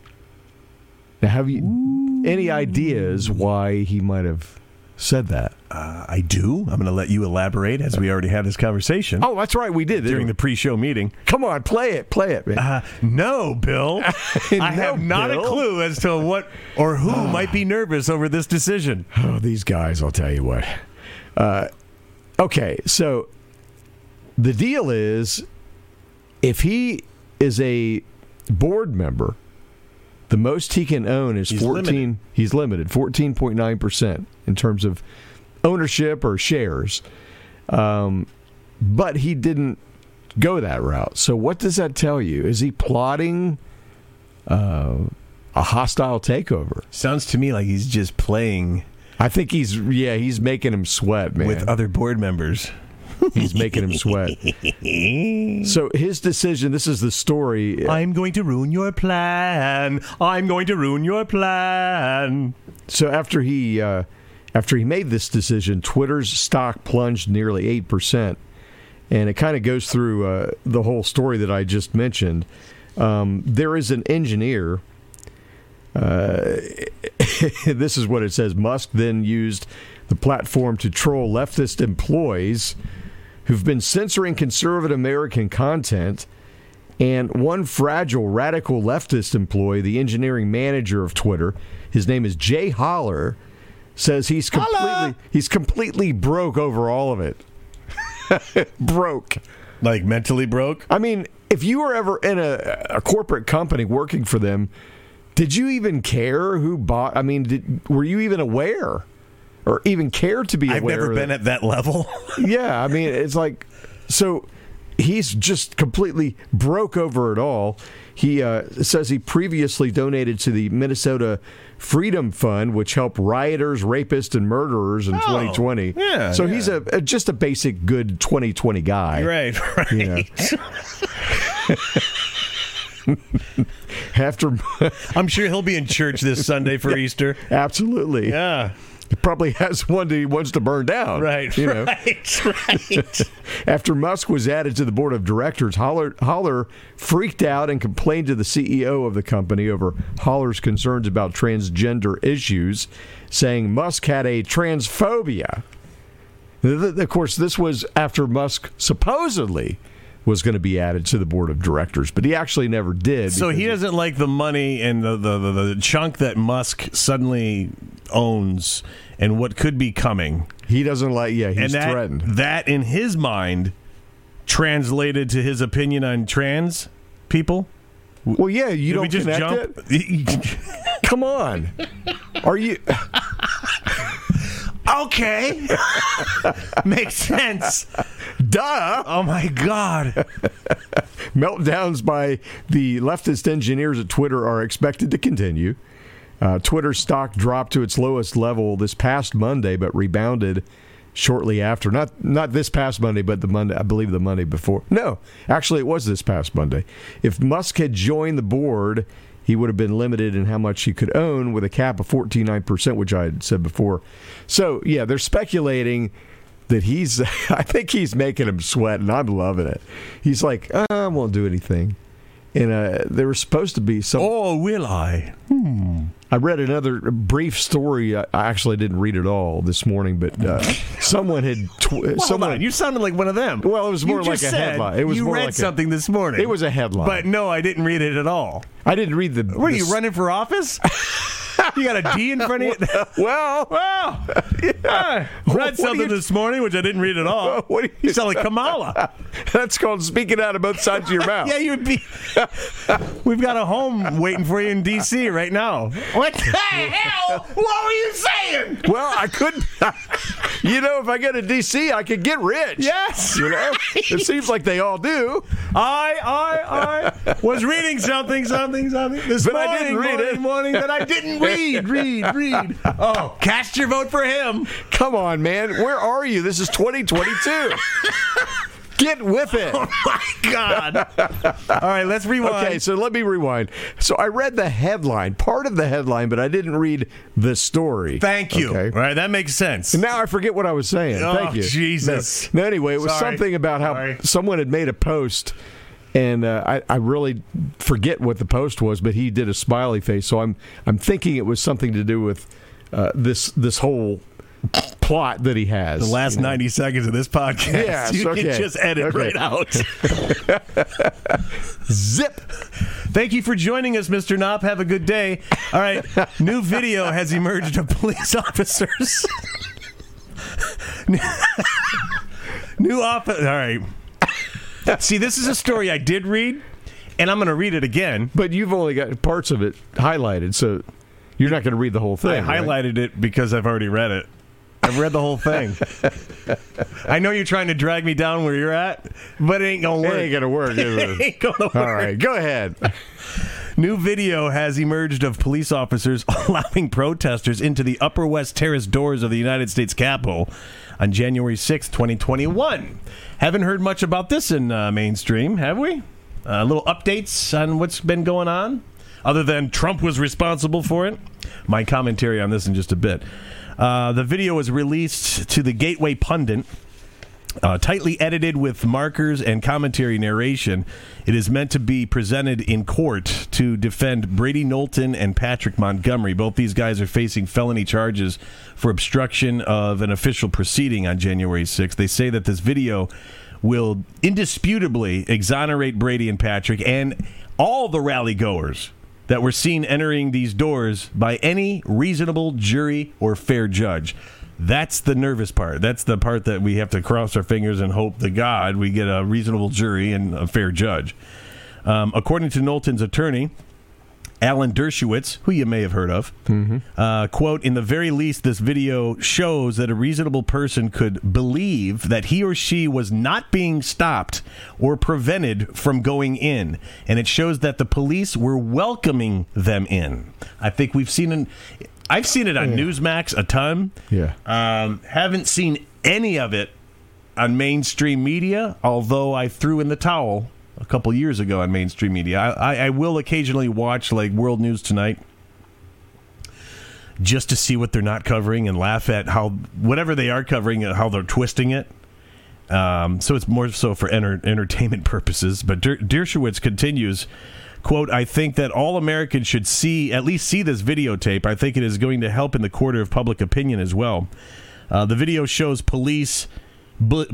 Now, have you any ideas why he might have said that? Uh, I do. I'm going to let you elaborate as we already had this conversation Oh, that's right, we did during the pre-show meeting. Come on, play it, play it, man. Uh, no, Bill. I have not a clue as to what or who might be nervous over this decision. Oh, these guys, I'll tell you what. Uh, okay, so the deal is if he is a board member, the most he can own is He's 14 limited. he's limited 14.9% in terms of ownership or shares. Um, but he didn't go that route. So what does that tell you? Is he plotting uh, a hostile takeover? Sounds to me like he's just playing I think he's yeah, he's making him sweat, man. with other board members. He's making him sweat. so his decision, this is the story. I'm going to ruin your plan. I'm going to ruin your plan. So after he uh, after he made this decision, Twitter's stock plunged nearly eight percent, and it kind of goes through uh, the whole story that I just mentioned. Um, there is an engineer. Uh, this is what it says. Musk then used the platform to troll leftist employees who've been censoring conservative American content. And one fragile radical leftist employee, the engineering manager of Twitter, his name is Jay Holler, says he's completely Holla! he's completely broke over all of it. broke. Like mentally broke? I mean, if you were ever in a, a corporate company working for them, did you even care who bought? I mean, did, were you even aware, or even care to be I've never been at that level. yeah, I mean, it's like so. He's just completely broke over it all. He uh, says he previously donated to the Minnesota Freedom Fund, which helped rioters, rapists, and murderers in 2020. yeah, so yeah. he's a, a just a basic good 2020 guy. right, right. You know. After I'm sure he'll be in church this Sunday for Easter. absolutely, Yeah. He probably has one that he wants to burn down. Right, You know. right, right. After Musk was added to the board of directors, Holler, Holler freaked out and complained to the CEO of the company over Holler's concerns about transgender issues, saying Musk had a transphobia. Of course, this was after Musk supposedly was going to be added to the board of directors, but he actually never did. So he doesn't like the money and the, the, the, the chunk that Musk suddenly owns and what could be coming. he doesn't like. Yeah, he's and that, threatened. that, in his mind, translated to his opinion on trans people. Well, yeah, you Did don't just jump? Come on, are you? okay. Makes sense. Duh. Oh, my God. Meltdowns by the leftist engineers at Twitter are expected to continue. Uh, Twitter stock dropped to its lowest level this past Monday, but rebounded shortly after. Not not this past Monday, but the Monday, I believe the Monday before. No, actually, it was this past Monday. If Musk had joined the board, he would have been limited in how much he could own with a cap of 49%, which I had said before. So, yeah, they're speculating that he's, I think he's making him sweat, and I'm loving it. He's like, "Uh, I won't do anything. And uh, there was supposed to be some. Oh, will I? I read another brief story. I actually didn't read it all this morning, but uh, someone had. Tw- someone, on. You sounded like one of them. Well, it was You more like a headline. It was you more read like a- something this morning. it was a headline. But no, I didn't read it at all. I didn't read the. The you running for office? you got a D in front of you? Well, Wow. I read are something you- this morning which I didn't read at all. What do you you- sound like Kamala. that's called speaking out of both sides of your mouth. yeah, you'd be. We've got a home waiting for you in D.C. right now. What the hell? What were you saying? Well, I couldn't. you know, if I get to DC, I could get rich. Yes. You know, it seems like they all do. I, I, I was reading something, something, something this But I didn't read morning, it. morning that I didn't read, read, read. Read. Oh, cast your vote for him. Come on, man. Where are you? This is 2022. Get with it. Oh my God. All right, let's rewind. Okay, so let me rewind. So I read the headline, part of the headline, but I didn't read the story. Thank you. Okay. All right, that makes sense. And now I forget what I was saying. Oh, Thank you. Jesus. No, no, anyway, it was Sorry. something about how Sorry. someone had made a post, and uh, I, I really forget what the post was, but he did a smiley face. So I'm I'm thinking it was something to do with uh, this this whole plot that he has. The last you know. 90 seconds of this podcast, Yes, you okay. can just edit Okay. right out. zip. Thank you for joining us, Mr. Knopp. Have a good day. All right, new video has emerged of police officers. new office. All right. See, this is a story I did read, and I'm going to read it again. But you've only got parts of it highlighted, so you're not going to read the whole I thing. right? highlighted it because I've already read it. I've read the whole thing. I know you're trying to drag me down where you're at, but it ain't gonna It work. ain't gonna work. It it? ain't gonna work. All right, go ahead. New video has emerged of police officers allowing protesters into the Upper West Terrace doors of the United States Capitol on January 6th, 2021. Haven't heard much about this in uh, mainstream, have we? Uh, little updates on what's been going on, other than Trump was responsible for it. My commentary on this in just a bit. Uh, the video was released to the Gateway Pundit Uh, tightly edited with markers and commentary narration, it is meant to be presented in court to defend Brady Knowlton and Patrick Montgomery. Both these guys are facing felony charges for obstruction of an official proceeding on January 6th. They say that this video will indisputably exonerate Brady and Patrick and all the rally goers that were seen entering these doors by any reasonable jury or fair judge. That's the nervous part. That's the part that we have to cross our fingers and hope to God we get a reasonable jury and a fair judge. Um, according to Knowlton's attorney, Alan Dershowitz, who you may have heard of, uh, quote, in the very least, this video shows that a reasonable person could believe that he or she was not being stopped or prevented from going in. And it shows that the police were welcoming them in. I think we've seen an. I've seen it on Newsmax a ton. Yeah. Um, haven't seen any of it on mainstream media, although I threw in the towel a couple years ago on mainstream media. I, I, I will occasionally watch like World News Tonight just to see what they're not covering and laugh at how whatever they are covering, uh, how they're twisting it. Um, so it's more so for enter- entertainment purposes. But Der- Dershowitz continues, "quote I think that all Americans should see at least see this videotape. I think it is going to help in the quarter of public opinion as well. Uh, the video shows police."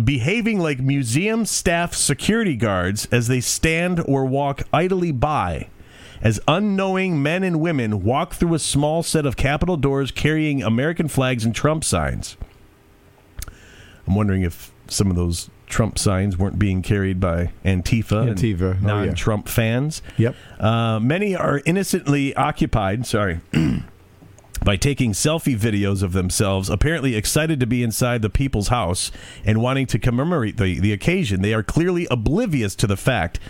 behaving like museum staff security guards as they stand or walk idly by. As unknowing men and women walk through a small set of Capitol doors carrying American flags and Trump signs. I'm wondering if some of those Trump signs weren't being carried by Antifa, and Antifa, oh, yeah. non-Trump fans. Yep. Uh, many are innocently occupied. Sorry. By taking selfie videos of themselves, apparently excited to be inside the people's house and wanting to commemorate the, the occasion, they are clearly oblivious to the fact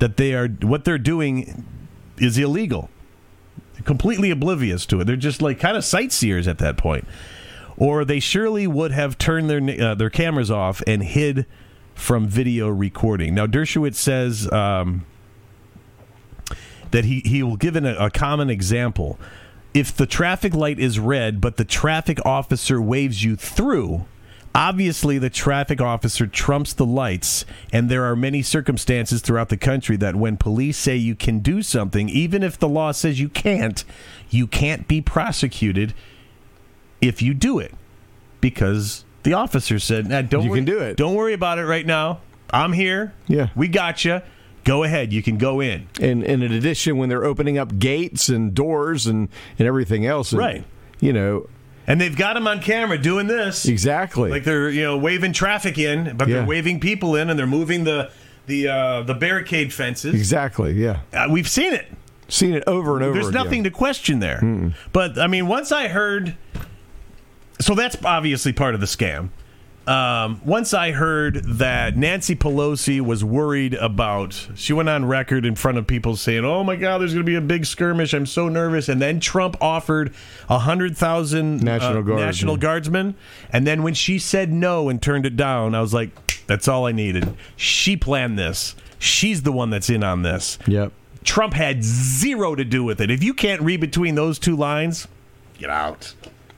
that they are what they're doing is illegal. Completely oblivious to it. They're just like kind of sightseers at that point. Or they surely would have turned their uh, their cameras off and hid from video recording. Now Dershowitz says um, that he, he will give an, a common example. If the traffic light is red, but the traffic officer waves you through, obviously the traffic officer trumps the lights. And there are many circumstances throughout the country that when police say you can do something, even if the law says you can't, you can't be prosecuted if you do it because the officer said, nah, "Don't You worry, can do it." Don't worry about it right now. I'm here. Yeah. we got you. Go ahead. You can go in." And, and in addition, when they're opening up gates and doors and, and everything else, and, Right. You know, And they've got them on camera doing this. exactly. Like they're you know waving traffic in, but Yeah. they're waving people in, and they're moving the the uh, the barricade fences. exactly. Yeah. Uh, we've seen it. Seen it over and over. There's again. nothing to question there. But I mean, once I heard, so that's obviously part of the scam. Um, once I heard that Nancy Pelosi was worried about, she went on record in front of people saying, "Oh my God, there's going to be a big skirmish. I'm so nervous." And then Trump offered a hundred thousand National Guards, National yeah. Guardsmen. And then when she said no and turned it down, I was like, "That's all I needed." She planned this. She's the one that's in on this. Yep. Trump had zero to do with it. If you can't read between those two lines, get out.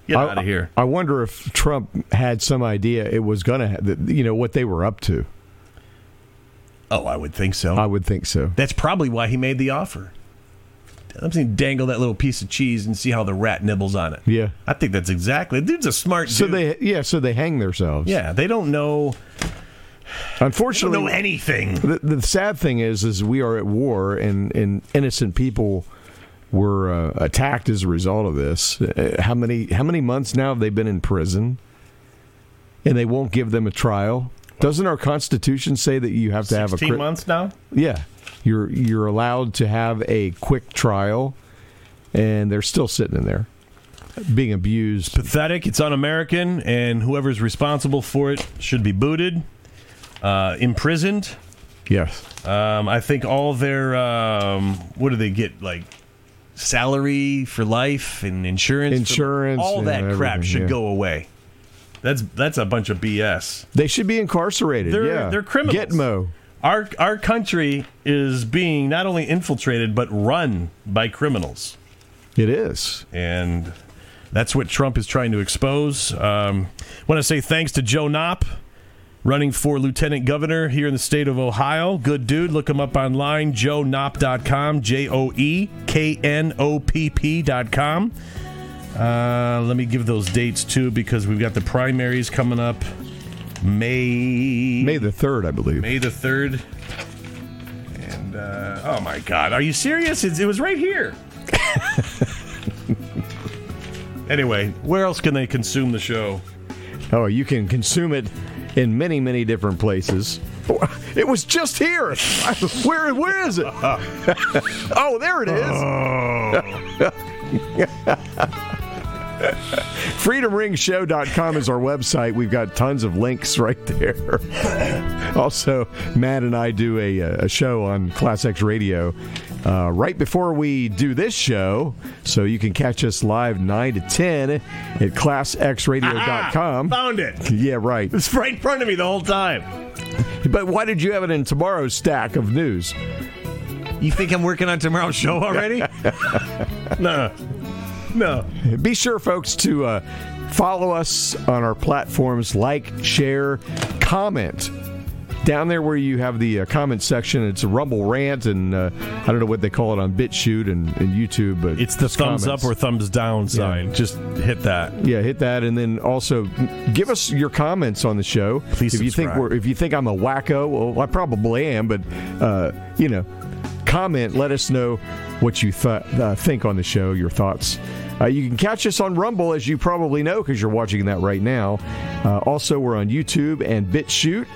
Get I- out of here. I wonder if Trump had some idea it was going to, you know, what they were up to. Oh, I would think so. I would think so. That's probably why he made the offer. I'm saying dangle that little piece of cheese and see how the rat nibbles on it. Yeah. I think that's exactly. Dude's a smart So dude. they, yeah, so they hang themselves. yeah, they don't know. Unfortunately, They don't know anything. the, the sad thing is, is we are at war, and, and innocent people were uh, attacked as a result of this. Uh, how many how many months now have they been in prison? And they won't give them a trial. Doesn't our Constitution say that you have to have a Sixteen months now. Yeah, you're you're allowed to have a quick trial, and they're still sitting in there, being abused. Pathetic. It's un-American, and whoever's responsible for it should be booted, uh, imprisoned. Yes, Um, I think all their um, what do they get like salary for life and insurance? for- Insurance, all yeah, that crap should yeah. go away. That's that's a bunch of BS. they should be incarcerated. They're- yeah, they're criminals. Gitmo. Our our country is being not only infiltrated but run by criminals, It is. and that's what Trump is trying to expose. Um, want to say thanks to Joe Knopp. Running for lieutenant governor here in the state of Ohio. Good dude. Look him up online, joeknopp.com, J O E K N O P P.com. Uh, let me give those dates too because we've got the primaries coming up May May the 3rd, I believe. May the 3rd. And uh, oh my God, are you serious? It's, it was right here. anyway, where else can they consume the show? Oh, you can consume it in many, many different places. It was just here. Where, where is it? oh, there it is. FreedomRingShow.com is our website. We've got tons of links right there. also, Matt and I do a, a show on Class X Radio uh, right before we do this show. So you can catch us live 9 to 10 at ClassXRadio.com. Found it. Yeah, right. It's right in front of me the whole time. But why did you have it in tomorrow's stack of news? You think I'm working on tomorrow's show already? no. No. Be sure, folks, to uh, follow us on our platforms, like, share, comment. Down there where you have the uh, comment section, it's a Rumble rant, and uh, I don't know what they call it on BitChute and, and YouTube, but It's the thumbs comments. up or thumbs down sign. Just hit that. Yeah, hit that, and then also give us your comments on the show. Please if you think we're, if you think I'm a wacko, well, I probably am, but uh, you know, comment. Let us know what you th- uh, think on the show, your thoughts. Uh, you can catch us on Rumble, as you probably know, because you're watching that right now. Uh, also, we're on YouTube and BitChute.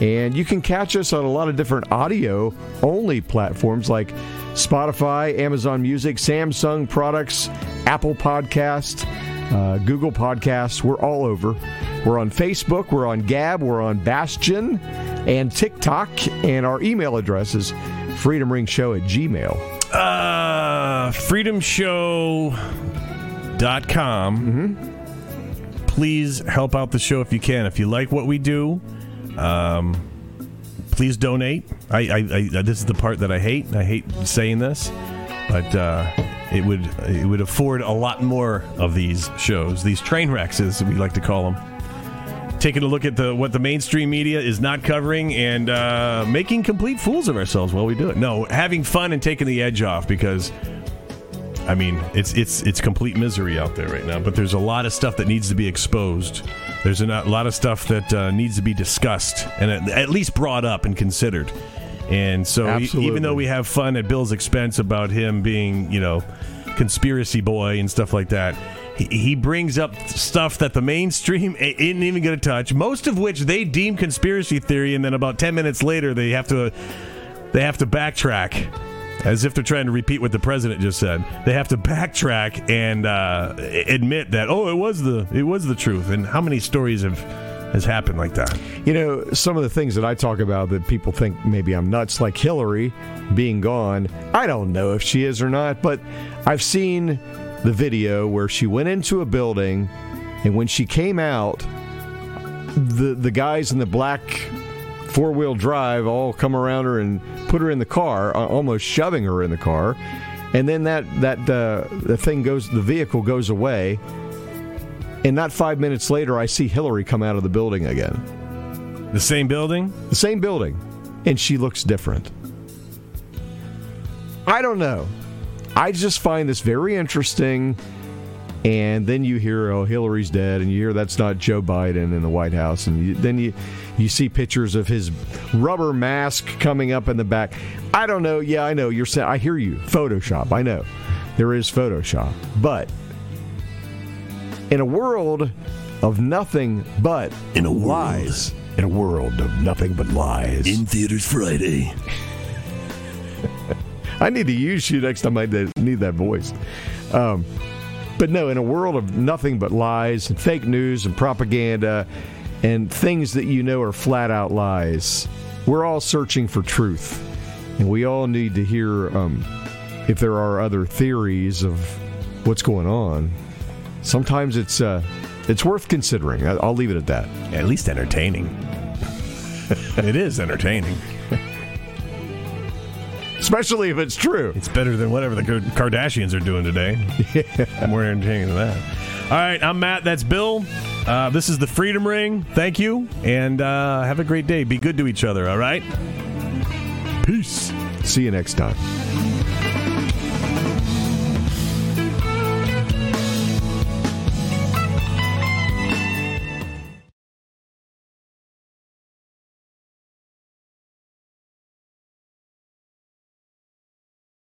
And you can catch us on a lot of different audio only platforms like Spotify, Amazon Music, Samsung products, Apple Podcast, uh, Google Podcasts. We're all over. We're on Facebook, we're on Gab, we're on Bastyon and TikTok. And our email address is freedomringshow at gmail. Uh, freedomshow.com. Please help out the show if you can. If you like what we do, um, please donate. I, I, I, this is the part that I hate. I hate saying this, but uh, it would it would afford a lot more of these shows, these train wrecks, as we like to call them. Taking a look at the what the mainstream media is not covering and uh, making complete fools of ourselves while we do it. No, having fun and taking the edge off because I mean, it's it's it's complete misery out there right now. But there's a lot of stuff that needs to be exposed. There's a lot of stuff that uh, needs to be discussed and at, least brought up and considered. And so, e- even though we have fun at Bill's expense about him being, you know, conspiracy boy and stuff like that, he, he brings up stuff that the mainstream isn't even going to touch. Most of which they deem conspiracy theory, and then about ten minutes later, they have to they have to backtrack as if they're trying to repeat what the president just said. They have to backtrack and uh, admit that oh, it was the it was the truth. And how many stories have has happened like that? You know, some of the things that I talk about that people think maybe I'm nuts, like Hillary being gone. I don't know if she is or not, but I've seen the video where she went into a building, and when she came out, the the guys in the black four wheel drive all come around her and put her in the car, uh, almost shoving her in the car, and then that that uh, the thing goes, the vehicle goes away. And not five minutes later, I see Hillary come out of the building again. The same building? The same building, and she looks different. I don't know. I just find this very interesting. And then you hear, oh, Hillary's dead, and you hear that's not Joe Biden in the White House, and you, then you you see pictures of his rubber mask coming up in the back. I don't know. Yeah, I know. You're saying. I hear you. Photoshop. I know there is Photoshop, but in a world of nothing but In a world. lies, in a world of nothing but lies. In theaters Friday. I need to use you next time I need that voice. Um, but no, in a world of nothing but lies and fake news and propaganda and things that you know are flat out lies, we're all searching for truth. And we all need to hear um, if there are other theories of what's going on. Sometimes it's uh, it's worth considering. I'll leave it at that. At least entertaining. it is entertaining. Especially if it's true. It's better than whatever the Kardashians are doing today. More entertaining than that. All right, I'm Matt. That's Bill. Uh, this is the Freedom Ring. Thank you, and uh, have a great day. Be good to each other. All right. Peace. See you next time.